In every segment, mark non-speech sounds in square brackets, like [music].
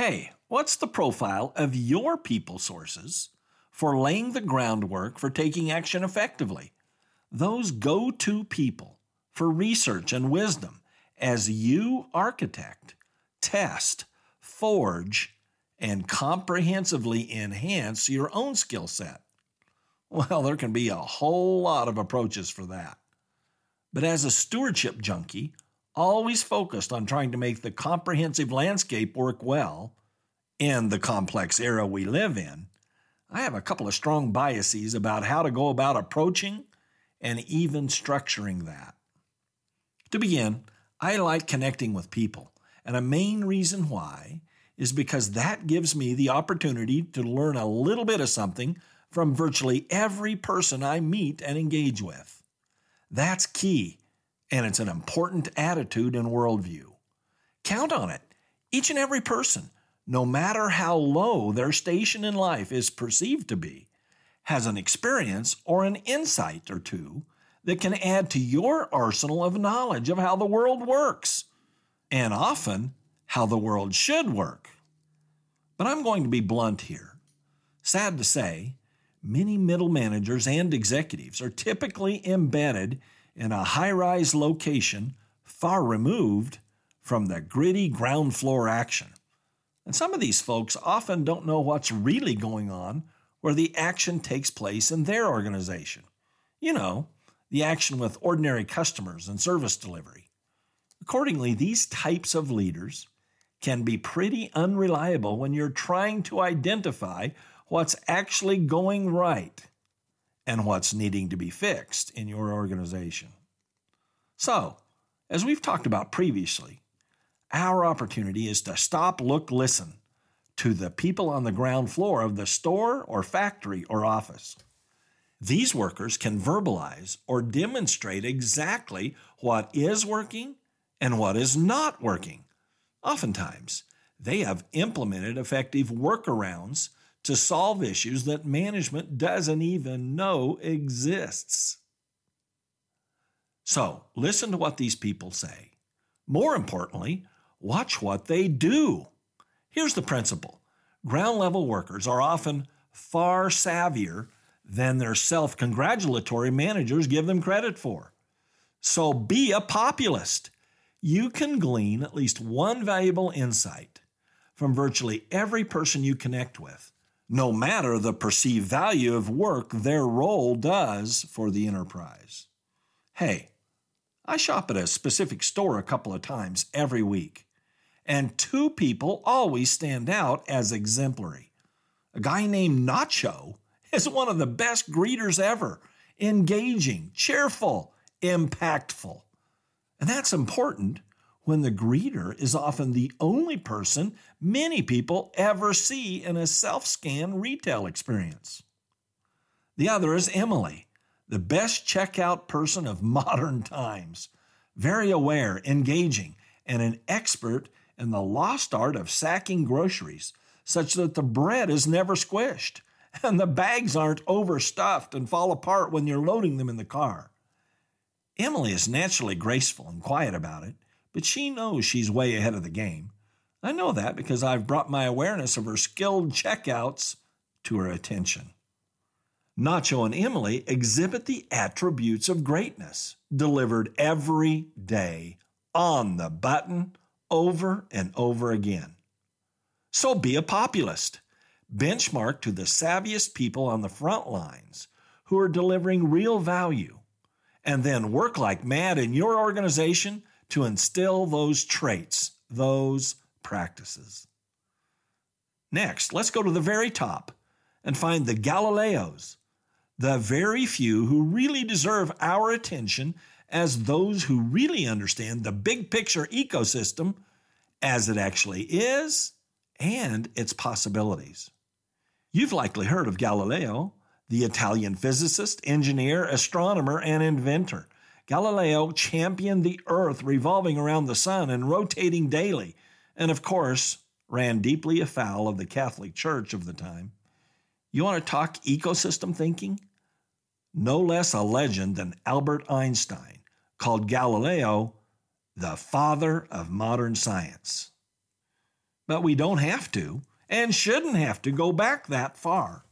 Hey, what's the profile of your people sources for laying the groundwork for taking action effectively? Those go to people for research and wisdom as you architect, test, forge, and comprehensively enhance your own skill set. Well, there can be a whole lot of approaches for that. But as a stewardship junkie, always focused on trying to make the comprehensive landscape work well in the complex era we live in, I have a couple of strong biases about how to go about approaching and even structuring that. To begin, I like connecting with people, and a main reason why is because that gives me the opportunity to learn a little bit of something from virtually every person I meet and engage with. That's key and it's an important attitude and worldview. Count on it. Each and every person, no matter how low their station in life is perceived to be, has an experience or an insight or two that can add to your arsenal of knowledge of how the world works, and often how the world should work. But I'm going to be blunt here. Sad to say, many middle managers and executives are typically embedded in a high rise location far removed from the gritty ground floor action. And some of these folks often don't know what's really going on where the action takes place in their organization. You know, the action with ordinary customers and service delivery. Accordingly, these types of leaders can be pretty unreliable when you're trying to identify what's actually going right and what's needing to be fixed in your organization. So, as we've talked about previously, our opportunity is to stop, look, listen to the people on the ground floor of the store or factory or office. These workers can verbalize or demonstrate exactly what is working and what is not working. Oftentimes, they have implemented effective workarounds to solve issues that management doesn't even know exists. So, listen to what these people say. More importantly, watch what they do. Here's the principle ground level workers are often far savvier than their self congratulatory managers give them credit for. So be a populist. You can glean at least one valuable insight from virtually every person you connect with no matter the perceived value of work their role does for the enterprise. Hey, I shop at a specific store a couple of times every week, and two people always stand out as exemplary. A guy named Nacho is one of the best greeters ever, engaging, cheerful, impactful. And that's important when the greeter is often the only person many people ever see in a self scan retail experience. The other is Emily, the best checkout person of [laughs] modern times, very aware, engaging, and an expert in the lost art of sacking groceries such that the bread is never squished [laughs] and the bags aren't overstuffed and fall apart when you're loading them in the car. Emily is naturally graceful and quiet about it but she knows she's way ahead of the game. I know that because I've brought my awareness of her skilled checkouts to her attention. Nacho and Emily exhibit the attributes of greatness, delivered every day on the button over and over again. So be a populist. Benchmark to the savviest people on the front lines who are delivering real value, and then work like mad in your organization to instill those traits, those practices. Next, let's go to the very top and find the Galileos, the very few who really deserve our attention as those who really understand the big picture ecosystem as it actually is and its possibilities. You've likely heard of Galileo, the Italian physicist, engineer, astronomer, and inventor. Galileo championed the earth revolving around the sun and rotating daily, and of course, ran deeply afoul of the Catholic Church of the time. You want to talk ecosystem thinking? No less a legend than Albert Einstein called Galileo the father of modern science. But we don't have to and shouldn't have to go back that far.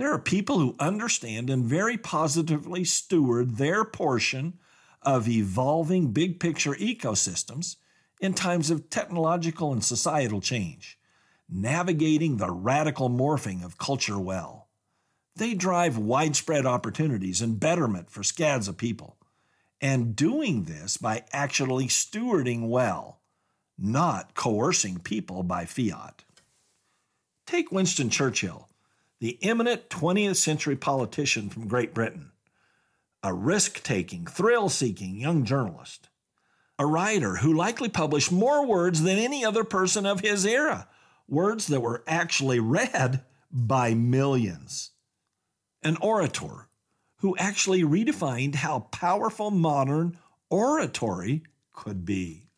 There are people who understand and very positively steward their portion of evolving big picture ecosystems in times of technological and societal change, navigating the radical morphing of culture well. They drive widespread opportunities and betterment for scads of people, and doing this by actually stewarding well, not coercing people by fiat. Take Winston Churchill the eminent 20th century politician from Great Britain, a risk taking, thrill seeking young journalist, a writer who likely published more words than any other person of his era, words that were actually read by millions, an orator who actually redefined how powerful modern oratory could be,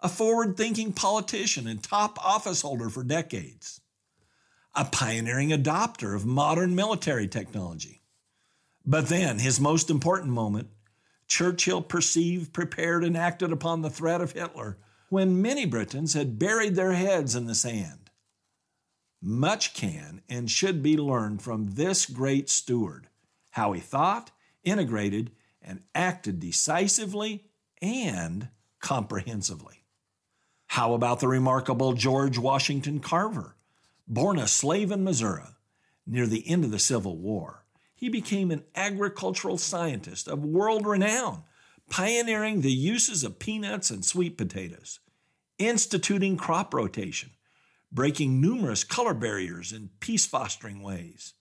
a forward thinking politician and top office holder for decades a pioneering adopter of modern military technology. But then, his most important moment, Churchill perceived, prepared, and acted upon the threat of Hitler when many Britons had buried their heads in the sand. Much can and should be learned from this great steward, how he thought, integrated, and acted decisively and comprehensively. How about the remarkable George Washington Carver? Born a slave in Missouri near the end of the Civil War, he became an agricultural scientist of world renown, pioneering the uses of peanuts and sweet potatoes, instituting crop rotation, breaking numerous color barriers in peace fostering ways,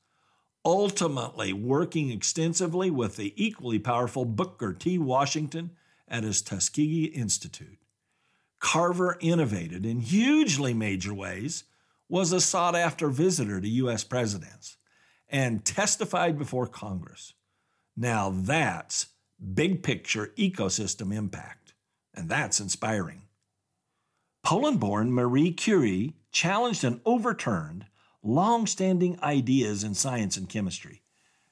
ultimately working extensively with the equally powerful Booker T. Washington at his Tuskegee Institute. Carver innovated in hugely major ways was a sought after visitor to U.S. presidents and testified before Congress. Now that's big picture ecosystem impact, and that's inspiring. Poland born Marie Curie challenged and overturned long standing ideas in science and chemistry.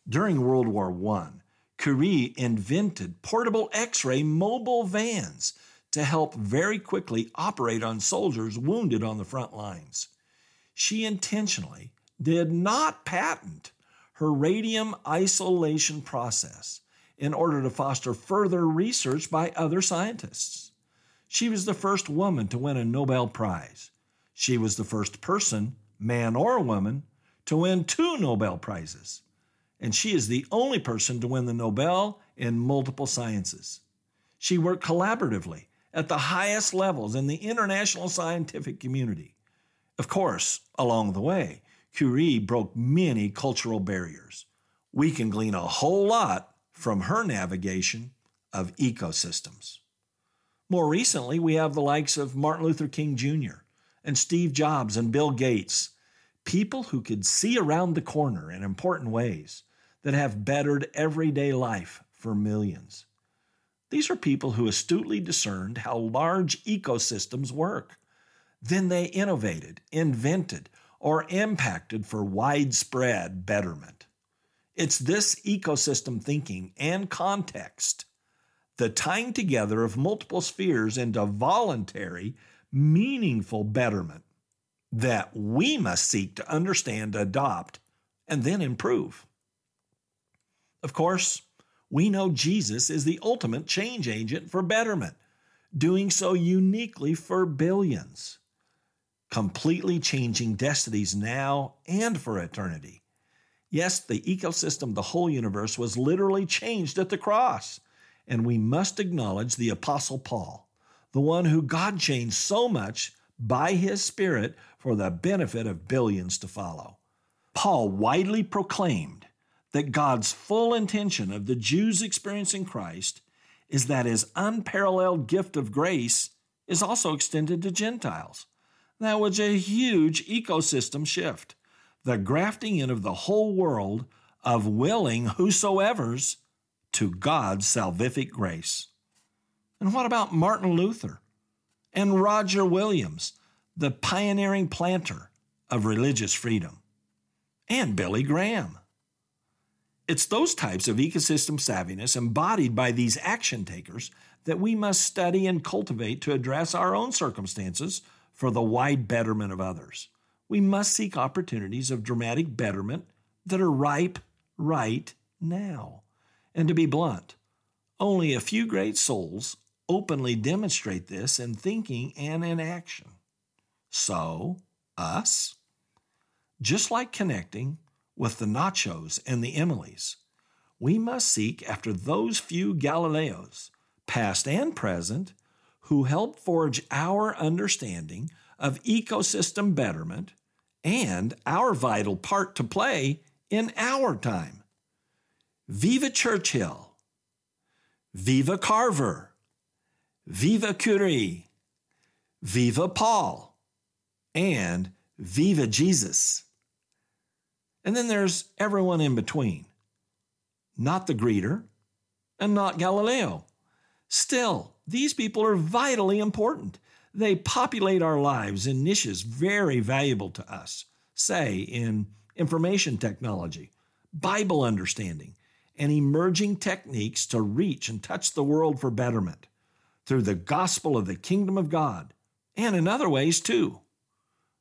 During World War I, Curie invented portable X ray mobile vans to help very quickly operate on soldiers wounded on the front lines she intentionally did not patent her radium isolation process in order to foster further research by other scientists. She was the first woman to win a Nobel Prize. She was the first person, man or woman, to win two Nobel Prizes. And she is the only person to win the Nobel in multiple sciences. She worked collaboratively at the highest levels in the international scientific community. Of course, along the way, Curie broke many cultural barriers. We can glean a whole lot from her navigation of ecosystems. More recently, we have the likes of Martin Luther King Jr. and Steve Jobs and Bill Gates, people who could see around the corner in important ways that have bettered everyday life for millions. These are people who astutely discerned how large ecosystems work then they innovated, invented, or impacted for widespread betterment. It's this ecosystem thinking and context, the tying together of multiple spheres into voluntary, meaningful betterment, that we must seek to understand, adopt, and then improve. Of course, we know Jesus is the ultimate change agent for betterment, doing so uniquely for billions completely changing destinies now and for eternity. Yes, the ecosystem, the whole universe, was literally changed at the cross. And we must acknowledge the Apostle Paul, the one who God changed so much by his Spirit for the benefit of billions to follow. Paul widely proclaimed that God's full intention of the Jews experiencing Christ is that his unparalleled gift of grace is also extended to Gentiles That was a huge ecosystem shift, the grafting in of the whole world of willing whosoever's to God's salvific grace. And what about Martin Luther and Roger Williams, the pioneering planter of religious freedom, and Billy Graham? It's those types of ecosystem savviness embodied by these action takers that we must study and cultivate to address our own circumstances for the wide betterment of others. We must seek opportunities of dramatic betterment that are ripe right now. And to be blunt, only a few great souls openly demonstrate this in thinking and in action. So, us, just like connecting with the Nachos and the Emilys, we must seek after those few Galileos, past and present, who help forge our understanding of ecosystem betterment and our vital part to play in our time. Viva Churchill! Viva Carver! Viva Curie! Viva Paul! And Viva Jesus! And then there's everyone in between. Not the greeter and not Galileo. Still, these people are vitally important. They populate our lives in niches very valuable to us, say in information technology, Bible understanding, and emerging techniques to reach and touch the world for betterment through the gospel of the kingdom of God, and in other ways too.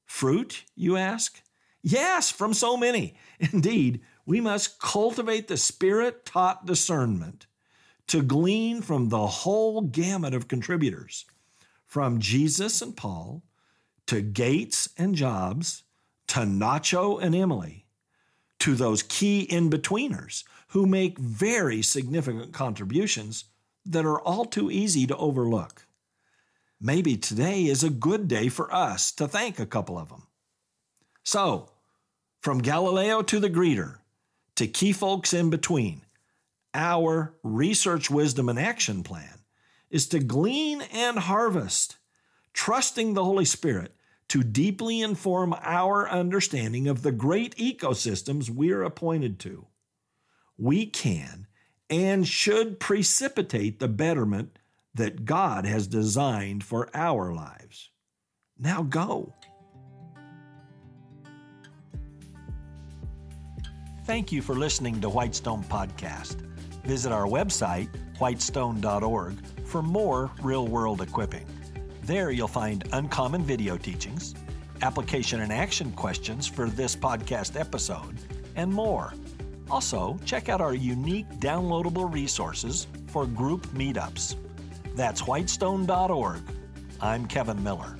Fruit, you ask? Yes, from so many. [laughs] Indeed, we must cultivate the spirit taught discernment to glean from the whole gamut of contributors, from Jesus and Paul to Gates and Jobs to Nacho and Emily, to those key in betweeners who make very significant contributions that are all too easy to overlook. Maybe today is a good day for us to thank a couple of them. So, from Galileo to the greeter, to key folks in between, our research, wisdom, and action plan is to glean and harvest, trusting the Holy Spirit to deeply inform our understanding of the great ecosystems we're appointed to. We can and should precipitate the betterment that God has designed for our lives. Now go. Thank you for listening to Whitestone Podcast. Visit our website, whitestone.org, for more real world equipping. There you'll find uncommon video teachings, application and action questions for this podcast episode, and more. Also, check out our unique downloadable resources for group meetups. That's whitestone.org. I'm Kevin Miller.